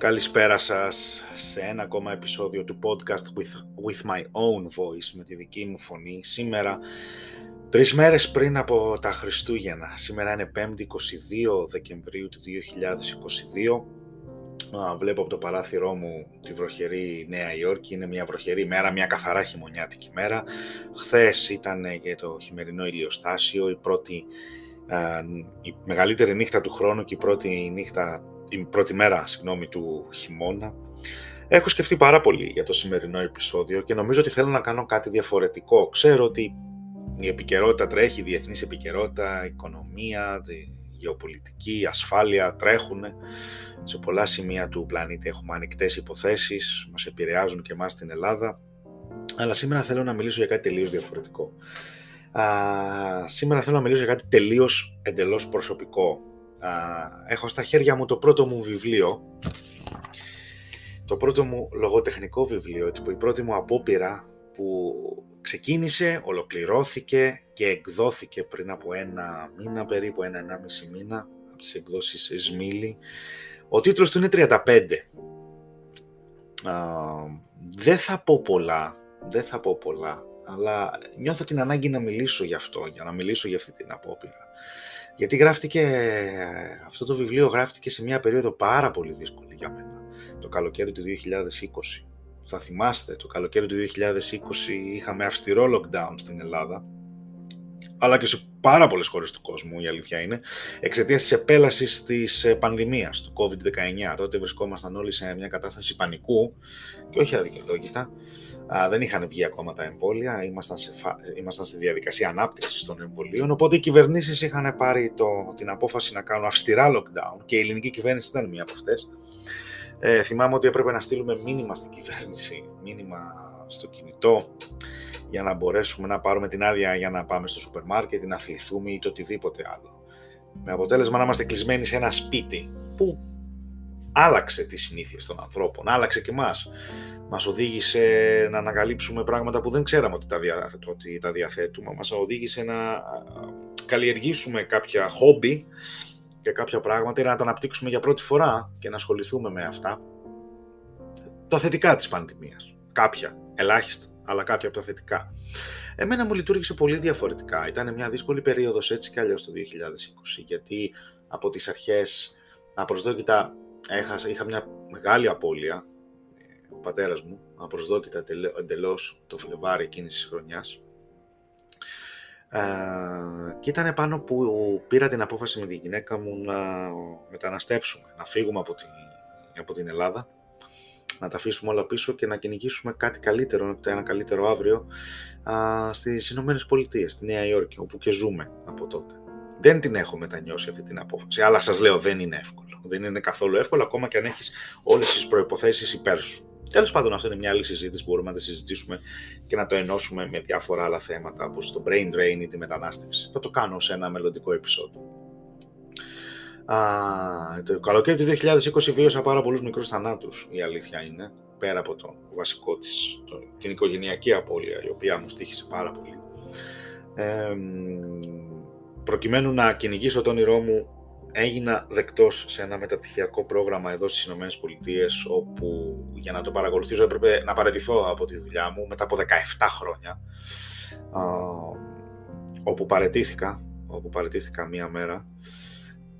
Καλησπέρα σας σε ένα ακόμα επεισόδιο του podcast with, with my own voice, με τη δική μου φωνή. Σήμερα, τρεις μέρες πριν από τα Χριστούγεννα. Σήμερα είναι 5η 22 Δεκεμβρίου του 2022. Βλέπω από το παράθυρό μου τη βροχερή Νέα Υόρκη. Είναι μια βροχερή μέρα, μια καθαρά χειμωνιάτικη μέρα. Χθες ήταν για το χειμερινό ηλιοστάσιο, η πρώτη η μεγαλύτερη νύχτα του χρόνου και η πρώτη νύχτα η πρώτη μέρα συγγνώμη, του χειμώνα. Έχω σκεφτεί πάρα πολύ για το σημερινό επεισόδιο και νομίζω ότι θέλω να κάνω κάτι διαφορετικό. Ξέρω ότι η επικαιρότητα τρέχει, η διεθνής επικαιρότητα, η οικονομία, η γεωπολιτική, η ασφάλεια τρέχουν. Σε πολλά σημεία του πλανήτη έχουμε ανοιχτές υποθέσεις, μας επηρεάζουν και εμάς στην Ελλάδα. Αλλά σήμερα θέλω να μιλήσω για κάτι τελείως διαφορετικό. Α, σήμερα θέλω να μιλήσω για κάτι τελείως εντελώς προσωπικό έχω στα χέρια μου το πρώτο μου βιβλίο, το πρώτο μου λογοτεχνικό βιβλίο, η πρώτη μου απόπειρα που ξεκίνησε, ολοκληρώθηκε και εκδόθηκε πριν από ένα μήνα, περίπου ένα ενάμιση μήνα, από τις εκδόσεις Σμίλη. Ο τίτλος του είναι 35. δεν θα πω πολλά, δεν θα πω πολλά, αλλά νιώθω την ανάγκη να μιλήσω γι' αυτό, για να μιλήσω για αυτή την απόπειρα. Γιατί γράφτηκε, αυτό το βιβλίο γράφτηκε σε μια περίοδο πάρα πολύ δύσκολη για μένα. Το καλοκαίρι του 2020. Θα θυμάστε, το καλοκαίρι του 2020 είχαμε αυστηρό lockdown στην Ελλάδα, αλλά και σε πάρα πολλές χώρες του κόσμου, η αλήθεια είναι, εξαιτίας της επέλασης της ε, πανδημίας, του COVID-19. Τότε βρισκόμασταν όλοι σε μια κατάσταση πανικού και όχι αδικαιολόγητα δεν είχαν βγει ακόμα τα εμβόλια, ήμασταν, σε, ήμασταν στη διαδικασία ανάπτυξης των εμβολίων, οπότε οι κυβερνήσεις είχαν πάρει το, την απόφαση να κάνουν αυστηρά lockdown και η ελληνική κυβέρνηση ήταν μία από αυτές. Ε, θυμάμαι ότι έπρεπε να στείλουμε μήνυμα στην κυβέρνηση, μήνυμα στο κινητό, για να μπορέσουμε να πάρουμε την άδεια για να πάμε στο σούπερ μάρκετ ή να αθληθούμε ή το οτιδήποτε άλλο. Με αποτέλεσμα να είμαστε κλεισμένοι σε ένα σπίτι που άλλαξε τις συνήθειες των ανθρώπων, άλλαξε και μας. Μας οδήγησε να ανακαλύψουμε πράγματα που δεν ξέραμε ότι τα, δια, ότι τα διαθέτουμε, μας οδήγησε να καλλιεργήσουμε κάποια χόμπι και κάποια πράγματα, να τα αναπτύξουμε για πρώτη φορά και να ασχοληθούμε με αυτά. Τα θετικά της πανδημίας, κάποια, ελάχιστα, αλλά κάποια από τα θετικά. Εμένα μου λειτουργήσε πολύ διαφορετικά. Ήταν μια δύσκολη περίοδος έτσι κι αλλιώς το 2020, γιατί από τις αρχές απροσδόκητα έχασα, είχα μια μεγάλη απώλεια, ο πατέρας μου, απροσδόκητα εντελώς το Φλεβάρι εκείνης της χρονιάς. Ε, και ήταν πάνω που πήρα την απόφαση με τη γυναίκα μου να μεταναστεύσουμε, να φύγουμε από την, από την Ελλάδα, να τα αφήσουμε όλα πίσω και να κυνηγήσουμε κάτι καλύτερο, ένα καλύτερο αύριο α, στις Ηνωμένες Πολιτείες, στη Νέα Υόρκη, όπου και ζούμε από τότε. Δεν την έχω μετανιώσει αυτή την απόφαση, αλλά σας λέω δεν είναι εύκολο. Δεν είναι καθόλου εύκολο, ακόμα και αν έχεις όλες τις προποθέσει υπέρ σου. Τέλος πάντων, αυτό είναι μια άλλη συζήτηση που μπορούμε να τη συζητήσουμε και να το ενώσουμε με διάφορα άλλα θέματα, όπως το brain drain ή τη μετανάστευση. Θα το κάνω σε ένα μελλοντικό επεισόδιο. Α, το καλοκαίρι του 2020 βίωσα πάρα πολλούς μικρούς θανάτους, η αλήθεια είναι, πέρα από τον βασικό της, το, την οικογενειακή απώλεια, η οποία μου στήχησε πάρα πολύ. Ε, προκειμένου να κυνηγήσω το όνειρό μου έγινα δεκτός σε ένα μεταπτυχιακό πρόγραμμα εδώ στις Ηνωμένες Πολιτείες όπου για να το παρακολουθήσω έπρεπε να παραιτηθώ από τη δουλειά μου μετά από 17 χρόνια όπου παρετήθηκα, όπου παρετήθηκα μία μέρα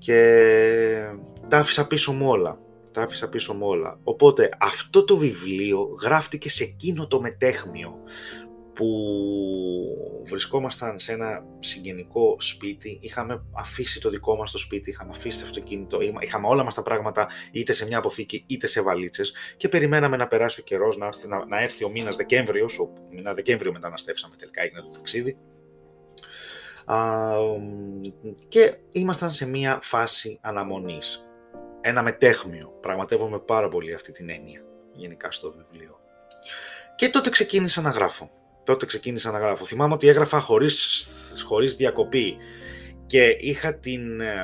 και τα άφησα πίσω μου όλα. Τα άφησα πίσω μου όλα. Οπότε αυτό το βιβλίο γράφτηκε σε εκείνο το μετέχμιο που βρισκόμασταν σε ένα συγγενικό σπίτι, είχαμε αφήσει το δικό μας το σπίτι, είχαμε αφήσει το αυτοκίνητο, είχαμε όλα μας τα πράγματα είτε σε μια αποθήκη είτε σε βαλίτσες και περιμέναμε να περάσει ο καιρός, να έρθει, να, να έρθει ο μήνας Δεκέμβριος, ο μήνα Δεκέμβριο μεταναστεύσαμε τελικά, έγινε το ταξίδι. Α, και ήμασταν σε μια φάση αναμονής. Ένα μετέχμιο. Πραγματεύομαι πάρα πολύ αυτή την έννοια γενικά στο βιβλίο. Και τότε ξεκίνησα να γράφω τότε ξεκίνησα να γράφω. Θυμάμαι ότι έγραφα χωρίς, χωρίς διακοπή και είχα την, ε,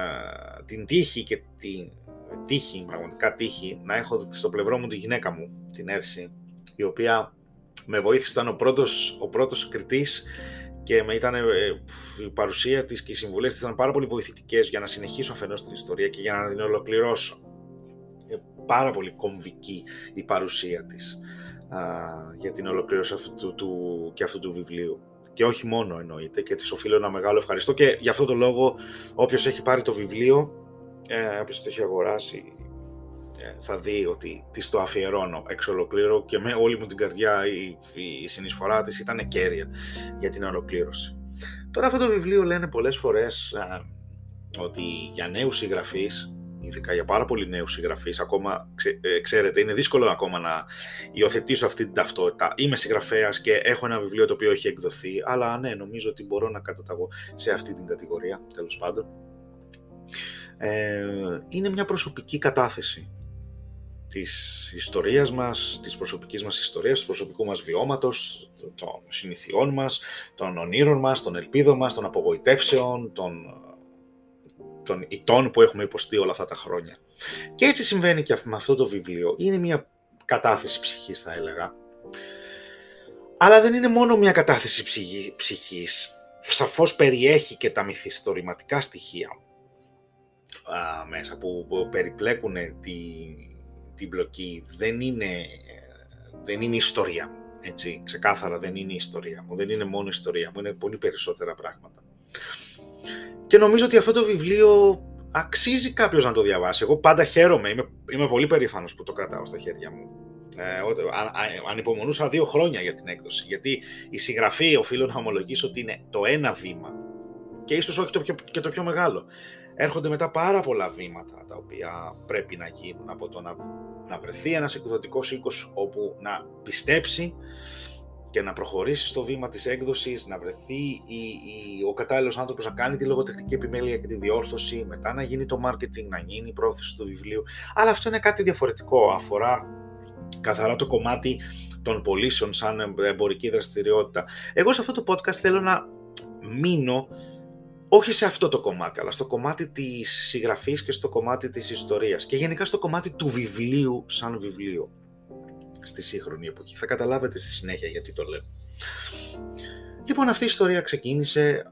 την τύχη και την τύχη, πραγματικά τύχη, να έχω στο πλευρό μου τη γυναίκα μου, την Έρση, η οποία με βοήθησε, ήταν ο πρώτος, ο πρώτος κριτής και με ήταν, ε, η παρουσία της και οι συμβουλές της ήταν πάρα πολύ βοηθητικές για να συνεχίσω αφενός την ιστορία και για να την ολοκληρώσω. Ε, πάρα πολύ κομβική η παρουσία της α, για την ολοκλήρωση αυτού του, και αυτού του βιβλίου. Και όχι μόνο εννοείται και της οφείλω ένα μεγάλο ευχαριστώ και γι' αυτό το λόγο όποιος έχει πάρει το βιβλίο, ε, όποιος το έχει αγοράσει ε, θα δει ότι της το αφιερώνω εξ ολοκλήρου και με όλη μου την καρδιά η, η συνεισφορά της ήταν κέρια για την ολοκλήρωση. Τώρα αυτό το βιβλίο λένε πολλές φορές ότι για νέους συγγραφείς, ειδικά για πάρα πολύ νέους συγγραφείς, ακόμα ε, ξέρετε είναι δύσκολο ακόμα να υιοθετήσω αυτή την ταυτότητα. Είμαι συγγραφέας και έχω ένα βιβλίο το οποίο έχει εκδοθεί, αλλά ναι, νομίζω ότι μπορώ να καταταγώ σε αυτή την κατηγορία, τέλος πάντων. Ε, είναι μια προσωπική κατάθεση της ιστορίας μας, της προσωπικής μας ιστορίας, του προσωπικού μας βιώματος, των συνηθιών μας, των ονείρων μας, των ελπίδων μας, των απογοητεύσεων, των, των ητών που έχουμε υποστεί όλα αυτά τα χρόνια. Και έτσι συμβαίνει και με αυτό το βιβλίο. Είναι μια κατάθεση ψυχής θα έλεγα. Αλλά δεν είναι μόνο μια κατάθεση ψυχής. Σαφώς περιέχει και τα μυθιστορηματικά στοιχεία α, μέσα που, που περιπλέκουν τη, την μπλοκή δεν είναι, δεν είναι ιστορία μου. Έτσι, ξεκάθαρα δεν είναι ιστορία μου, δεν είναι μόνο ιστορία μου, είναι πολύ περισσότερα πράγματα. Και νομίζω ότι αυτό το βιβλίο αξίζει κάποιος να το διαβάσει. Εγώ πάντα χαίρομαι, είμαι, είμαι πολύ περήφανος που το κρατάω στα χέρια μου. Ε, ανυπομονούσα δύο χρόνια για την έκδοση, γιατί η συγγραφή οφείλω να ομολογήσω ότι είναι το ένα βήμα και ίσως όχι το πιο, και το πιο μεγάλο έρχονται μετά πάρα πολλά βήματα τα οποία πρέπει να γίνουν από το να, να βρεθεί ένας εκδοτικός οίκος όπου να πιστέψει και να προχωρήσει στο βήμα της έκδοσης, να βρεθεί η, η, ο κατάλληλος άνθρωπος να κάνει τη λογοτεχνική επιμέλεια και τη διόρθωση, μετά να γίνει το marketing, να γίνει η πρόθεση του βιβλίου. Αλλά αυτό είναι κάτι διαφορετικό, αφορά καθαρά το κομμάτι των πωλήσεων σαν εμπορική δραστηριότητα. Εγώ σε αυτό το podcast θέλω να μείνω όχι σε αυτό το κομμάτι, αλλά στο κομμάτι της συγγραφής και στο κομμάτι της ιστορίας και γενικά στο κομμάτι του βιβλίου σαν βιβλίο στη σύγχρονη εποχή. Θα καταλάβετε στη συνέχεια γιατί το λέω. Λοιπόν, αυτή η ιστορία ξεκίνησε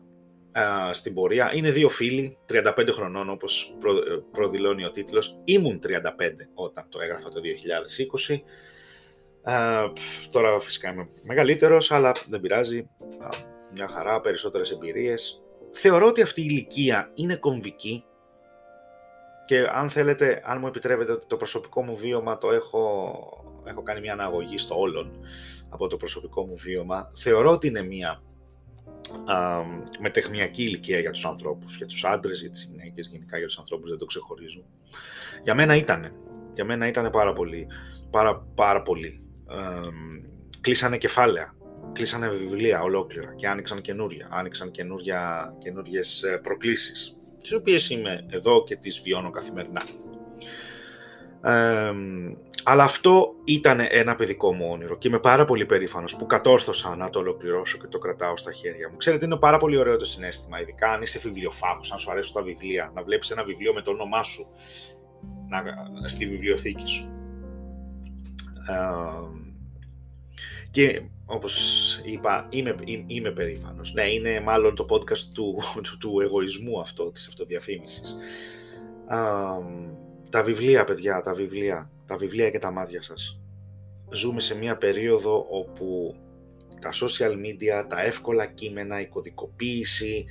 α, στην πορεία. Είναι δύο φίλοι, 35 χρονών όπως προ, προδηλώνει ο τίτλος. Ήμουν 35 όταν το έγραφα το 2020. Α, τώρα φυσικά είμαι μεγαλύτερος, αλλά δεν πειράζει. μια χαρά, περισσότερες εμπειρίες Θεωρώ ότι αυτή η ηλικία είναι κομβική και αν θέλετε, αν μου επιτρέπετε το προσωπικό μου βίωμα το έχω, έχω κάνει μια αναγωγή στο όλον από το προσωπικό μου βίωμα. Θεωρώ ότι είναι μια α, μετεχνιακή ηλικία για τους ανθρώπους, για τους άντρες, για τις γυναίκες, γενικά για τους ανθρώπους δεν το ξεχωρίζουν. Για μένα ήτανε, για μένα ήτανε πάρα πολύ, πάρα, πάρα πολύ. Ε, κλείσανε κεφάλαια κλείσανε βιβλία ολόκληρα και άνοιξαν καινούρια, άνοιξαν καινούριε προκλήσεις, τις οποίες είμαι εδώ και τις βιώνω καθημερινά. Ε, αλλά αυτό ήταν ένα παιδικό μου όνειρο και είμαι πάρα πολύ περήφανος που κατόρθωσα να το ολοκληρώσω και το κρατάω στα χέρια μου. Ξέρετε, είναι πάρα πολύ ωραίο το συνέστημα, ειδικά αν είσαι βιβλιοφάγος, αν σου αρέσουν τα βιβλία, να βλέπεις ένα βιβλίο με το όνομά σου να, στη βιβλιοθήκη σου. Ε, και όπως είπα, είμαι, είμαι περήφανος. Ναι, είναι μάλλον το podcast του, του, του εγωισμού αυτό, της αυτοδιαφήμισης. τα βιβλία, παιδιά, τα βιβλία. Τα βιβλία και τα μάτια σας. Ζούμε σε μια περίοδο όπου τα social media, τα εύκολα κείμενα, η κωδικοποίηση,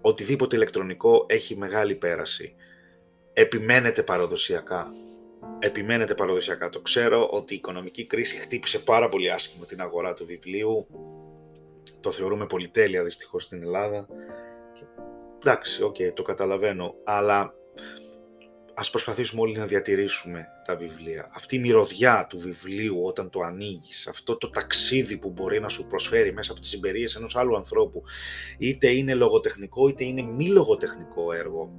οτιδήποτε ηλεκτρονικό έχει μεγάλη πέραση. Επιμένετε παραδοσιακά επιμένετε παραδοσιακά. Το ξέρω ότι η οικονομική κρίση χτύπησε πάρα πολύ άσχημα την αγορά του βιβλίου. Το θεωρούμε πολυτέλεια δυστυχώς στην Ελλάδα. Εντάξει, οκ, το καταλαβαίνω, αλλά ας προσπαθήσουμε όλοι να διατηρήσουμε τα βιβλία. Αυτή η μυρωδιά του βιβλίου όταν το ανοίγεις, αυτό το ταξίδι που μπορεί να σου προσφέρει μέσα από τις εμπειρίες ενός άλλου ανθρώπου, είτε είναι λογοτεχνικό είτε είναι μη λογοτεχνικό έργο,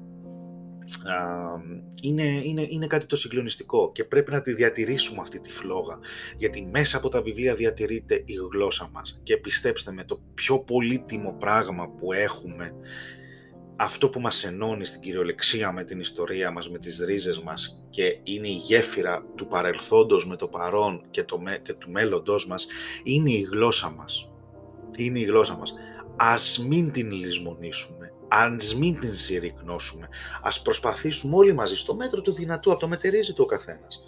είναι, είναι, είναι κάτι το συγκλονιστικό και πρέπει να τη διατηρήσουμε αυτή τη φλόγα γιατί μέσα από τα βιβλία διατηρείται η γλώσσα μας. Και πιστέψτε με το πιο πολύτιμο πράγμα που έχουμε αυτό που μας ενώνει στην κυριολεξία με την ιστορία μας, με τις ρίζες μας και είναι η γέφυρα του παρελθόντος με το παρόν και, το, και του μέλλοντός μας είναι η γλώσσα μας. Είναι η γλώσσα μας. Ας μην την λησμονήσουμε, ας μην την συρρυκνώσουμε, ας προσπαθήσουμε όλοι μαζί στο μέτρο του δυνατού, από το μετερίζει το ο καθένας.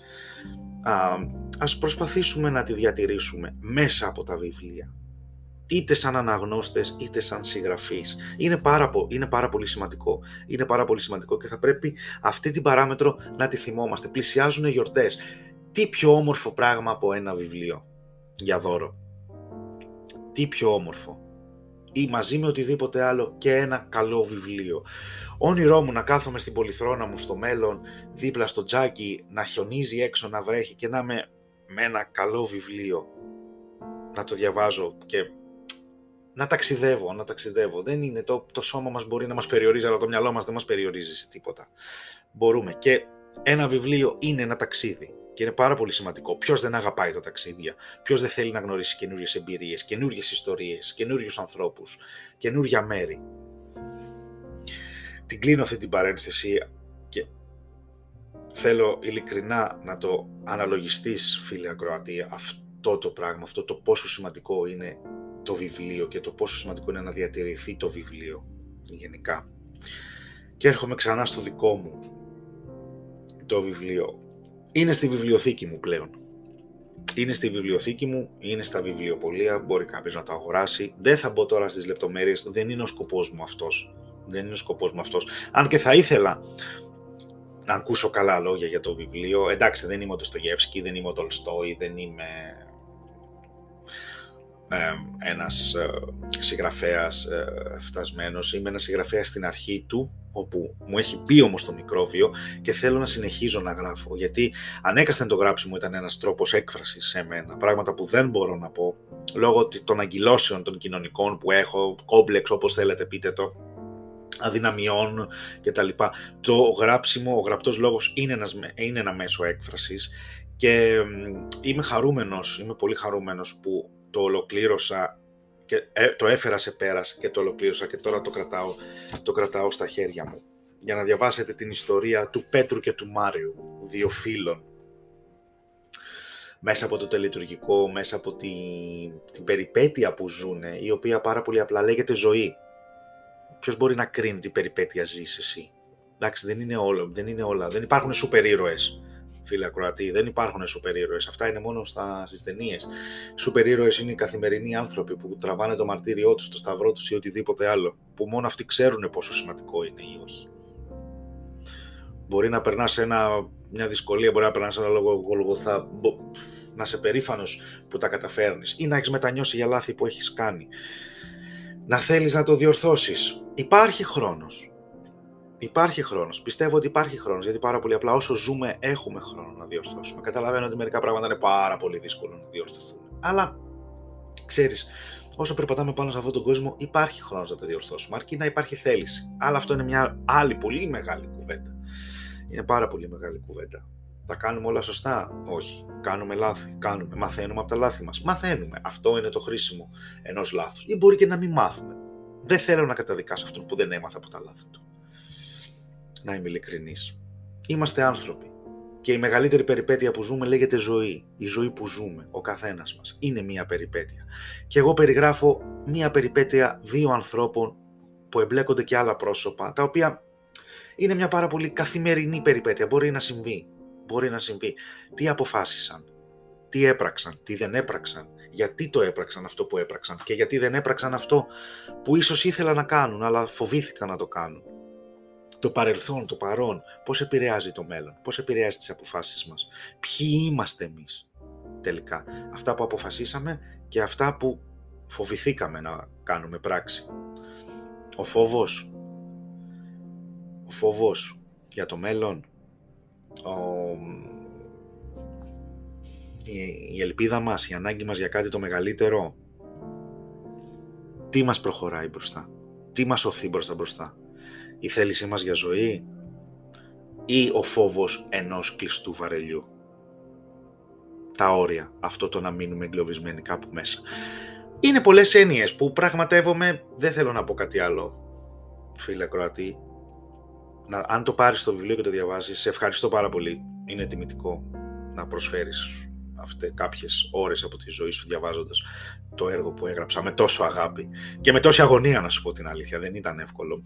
Α, ας προσπαθήσουμε να τη διατηρήσουμε μέσα από τα βιβλία, είτε σαν αναγνώστες είτε σαν συγγραφείς. Είναι πάρα, είναι πάρα πολύ σημαντικό. Είναι πάρα πολύ σημαντικό και θα πρέπει αυτή την παράμετρο να τη θυμόμαστε. Πλησιάζουν γιορτές. Τι πιο όμορφο πράγμα από ένα βιβλίο; Για δώρο. Τι πιο όμορφο; Ή μαζί με οτιδήποτε άλλο και ένα καλό βιβλίο. Όνειρό μου να κάθομαι στην πολυθρόνα μου στο μέλλον, δίπλα στο τζάκι, να χιονίζει έξω, να βρέχει και να είμαι με ένα καλό βιβλίο. Να το διαβάζω και να ταξιδεύω, να ταξιδεύω. Δεν είναι το, το σώμα μας μπορεί να μας περιορίζει, αλλά το μυαλό μας δεν μας περιορίζει σε τίποτα. Μπορούμε. Και ένα βιβλίο είναι ένα ταξίδι. Και είναι πάρα πολύ σημαντικό. Ποιος δεν αγαπάει τα ταξίδια, ποιος δεν θέλει να γνωρίσει καινούριες εμπειρίες, καινούριες ιστορίες, καινούριους ανθρώπους, καινούρια μέρη. Την κλείνω αυτή την παρένθεση και θέλω ειλικρινά να το αναλογιστείς φίλε ακροατή αυτό το πράγμα, αυτό το πόσο σημαντικό είναι το βιβλίο και το πόσο σημαντικό είναι να διατηρηθεί το βιβλίο γενικά. Και έρχομαι ξανά στο δικό μου το βιβλίο. Είναι στη βιβλιοθήκη μου πλέον. Είναι στη βιβλιοθήκη μου, είναι στα βιβλιοπολία, μπορεί κάποιος να το αγοράσει. Δεν θα μπω τώρα στις λεπτομέρειες, δεν είναι ο σκοπός μου αυτός. Δεν είναι ο σκοπός μου αυτός. Αν και θα ήθελα να ακούσω καλά λόγια για το βιβλίο. Εντάξει, δεν είμαι ο Τοστογεύσκη, δεν είμαι ο Τολστόη, δεν είμαι ένας ε, συγγραφέας ε, φτασμένος. Είμαι ένας συγγραφέας στην αρχή του, όπου μου έχει πει όμως το μικρόβιο και θέλω να συνεχίζω να γράφω. Γιατί ανέκαθεν το γράψιμο ήταν ένας τρόπος έκφρασης σε μένα, πράγματα που δεν μπορώ να πω, λόγω των αγκυλώσεων των κοινωνικών που έχω, κόμπλεξ όπως θέλετε πείτε το, αδυναμιών κτλ. Το γράψιμο, ο γραπτός λόγος είναι, ένας, είναι ένα μέσο έκφρασης και είμαι χαρούμενος, είμαι πολύ χαρούμενος που το ολοκλήρωσα και ε, το έφερα σε πέρας και το ολοκλήρωσα και τώρα το κρατάω, το κρατάω στα χέρια μου για να διαβάσετε την ιστορία του Πέτρου και του Μάριου, δύο φίλων. Μέσα από το τελειτουργικό, μέσα από την, την περιπέτεια που ζουνε, η οποία πάρα πολύ απλά λέγεται ζωή. Ποιος μπορεί να κρίνει τι περιπέτεια ζεις εσύ; Εντάξει, δεν είναι όλα, δεν είναι όλα. Δεν υπάρχουν σούπερ ήρωες φίλε ακροατή. Δεν υπάρχουν σούπερ ήρωες. Αυτά είναι μόνο στα, στις ταινίες. Σούπερ ήρωες είναι οι καθημερινοί άνθρωποι που τραβάνε το μαρτύριό τους, το σταυρό τους ή οτιδήποτε άλλο. Που μόνο αυτοί ξέρουν πόσο σημαντικό είναι ή όχι. Μπορεί να περνάς μια δυσκολία, μπορεί να περνάς ένα λόγο γολγοθά, να είσαι περήφανος που τα καταφέρνεις ή να έχεις μετανιώσει για λάθη που έχεις κάνει. Να θέλεις να το διορθώσεις. Υπάρχει χρόνος Υπάρχει χρόνος. Πιστεύω ότι υπάρχει χρόνος, γιατί πάρα πολύ απλά όσο ζούμε έχουμε χρόνο να διορθώσουμε. Καταλαβαίνω ότι μερικά πράγματα είναι πάρα πολύ δύσκολο να διορθωθούν. Αλλά ξέρεις, όσο περπατάμε πάνω σε αυτόν τον κόσμο, υπάρχει χρόνος να τα διορθώσουμε, αρκεί να υπάρχει θέληση. Αλλά αυτό είναι μια άλλη πολύ μεγάλη κουβέντα. Είναι πάρα πολύ μεγάλη κουβέντα. Τα κάνουμε όλα σωστά; Όχι. Κάνουμε λάθη; Κάνουμε. Μαθαίνουμε από τα λάθη μας; Μαθαίνουμε. Αυτό είναι το χρήσιμο ενός λάθους. Ή μπορεί και να μην μάθουμε. Δεν θέλω να καταδικάσω αυτόν που δεν έμαθα από τα λάθη του να είμαι ειλικρινής. Είμαστε άνθρωποι. Και η μεγαλύτερη περιπέτεια που ζούμε λέγεται ζωή. Η ζωή που ζούμε, ο καθένας μας. Είναι μία περιπέτεια. Και εγώ περιγράφω μία περιπέτεια δύο ανθρώπων που εμπλέκονται και άλλα πρόσωπα, τα οποία είναι μια πάρα πολύ καθημερινή περιπέτεια. Μπορεί να συμβεί. Μπορεί να συμβεί. Τι αποφάσισαν, τι έπραξαν, τι δεν έπραξαν, γιατί το έπραξαν αυτό που έπραξαν και γιατί δεν έπραξαν αυτό που ίσως ήθελαν να κάνουν αλλά φοβήθηκαν να το κάνουν το παρελθόν, το παρόν, πώς επηρεάζει το μέλλον, πώς επηρεάζει τις αποφάσεις μας, ποιοι είμαστε εμείς τελικά, αυτά που αποφασίσαμε και αυτά που φοβηθήκαμε να κάνουμε πράξη. Ο φόβος, ο φόβος για το μέλλον, ο... η ελπίδα μας, η ανάγκη μας για κάτι το μεγαλύτερο, τι μας προχωράει μπροστά, τι μας οθεί μπροστά μπροστά η θέλησή μας για ζωή ή ο φόβος ενός κλειστού βαρελιού. Τα όρια, αυτό το να μείνουμε εγκλωβισμένοι κάπου μέσα. Είναι πολλές έννοιες που πραγματεύομαι, δεν θέλω να πω κάτι άλλο, φίλε Κροατή. Να, αν το πάρεις το βιβλίο και το διαβάζεις, σε ευχαριστώ πάρα πολύ. Είναι τιμητικό να προσφέρεις αυτές, κάποιες ώρες από τη ζωή σου διαβάζοντας το έργο που έγραψα με τόσο αγάπη και με τόση αγωνία να σου πω την αλήθεια, δεν ήταν εύκολο.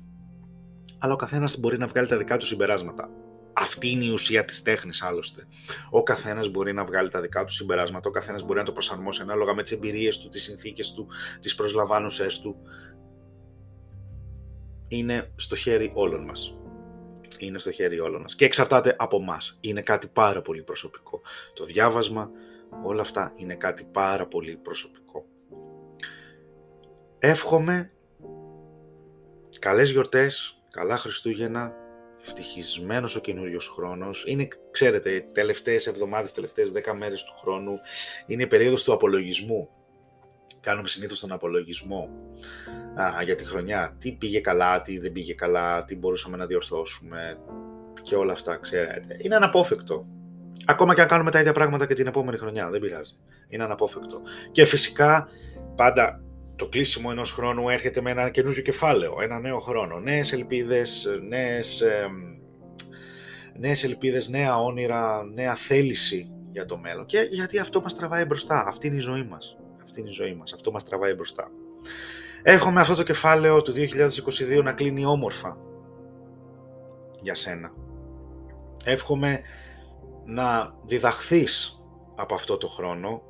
Αλλά ο καθένας μπορεί να βγάλει τα δικά του συμπεράσματα. Αυτή είναι η ουσία της τέχνης, άλλωστε. Ο καθένας μπορεί να βγάλει τα δικά του συμπεράσματα, ο καθένας μπορεί να το προσαρμόσει ανάλογα με τις εμπειρίες του, τις συνθήκες του, τις προσλαμβάνουσε του. Είναι στο χέρι όλων μας. Είναι στο χέρι όλων μας. Και εξαρτάται από εμά. Είναι κάτι πάρα πολύ προσωπικό. Το διάβασμα, όλα αυτά είναι κάτι πάρα πολύ προσωπικό. Εύχομαι καλές γιορτές, καλά Χριστούγεννα, ευτυχισμένος ο καινούριο χρόνος. Είναι, ξέρετε, τελευταίες εβδομάδες, τελευταίες δέκα μέρες του χρόνου είναι η περίοδος του απολογισμού. Κάνουμε συνήθως τον απολογισμό α, για τη χρονιά. Τι πήγε καλά, τι δεν πήγε καλά, τι μπορούσαμε να διορθώσουμε και όλα αυτά, ξέρετε. Είναι αναπόφευκτο. Ακόμα και αν κάνουμε τα ίδια πράγματα και την επόμενη χρονιά, δεν πειράζει. Είναι αναπόφευκτο. Και φυσικά πάντα το κλείσιμο ενός χρόνου έρχεται με ένα καινούριο κεφάλαιο, ένα νέο χρόνο, νέες ελπίδες, νέες, ε, νέες ελπίδες, νέα όνειρα, νέα θέληση για το μέλλον. Και γιατί αυτό μας τραβάει μπροστά, αυτή είναι η ζωή μας. Αυτή είναι η ζωή μας, αυτό μας τραβάει μπροστά. Έχουμε αυτό το κεφάλαιο του 2022 να κλείνει όμορφα για σένα. Εύχομαι να διδαχθείς από αυτό το χρόνο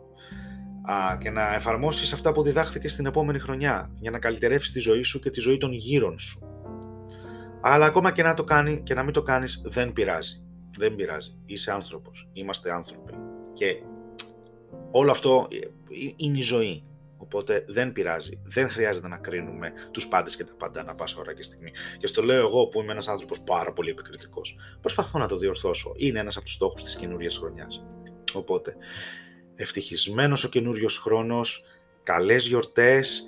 α, και να εφαρμόσεις αυτά που διδάχθηκες στην επόμενη χρονιά για να καλυτερεύσεις τη ζωή σου και τη ζωή των γύρων σου. Αλλά ακόμα και να το κάνει και να μην το κάνεις δεν πειράζει. Δεν πειράζει. Είσαι άνθρωπος. Είμαστε άνθρωποι. Και όλο αυτό ε, είναι η ζωή. Οπότε δεν πειράζει. Δεν χρειάζεται να κρίνουμε τους πάντες και τα πάντα να πάσα ώρα και στιγμή. Και στο λέω εγώ που είμαι ένας άνθρωπος πάρα πολύ επικριτικός. Προσπαθώ να το διορθώσω. Είναι ένας από τους στόχους της καινούργια χρονιάς. Οπότε ευτυχισμένος ο καινούριος χρόνος, καλές γιορτές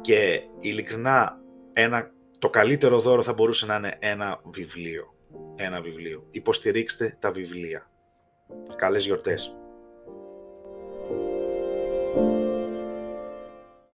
και ειλικρινά ένα, το καλύτερο δώρο θα μπορούσε να είναι ένα βιβλίο. Ένα βιβλίο. Υποστηρίξτε τα βιβλία. Καλές γιορτές.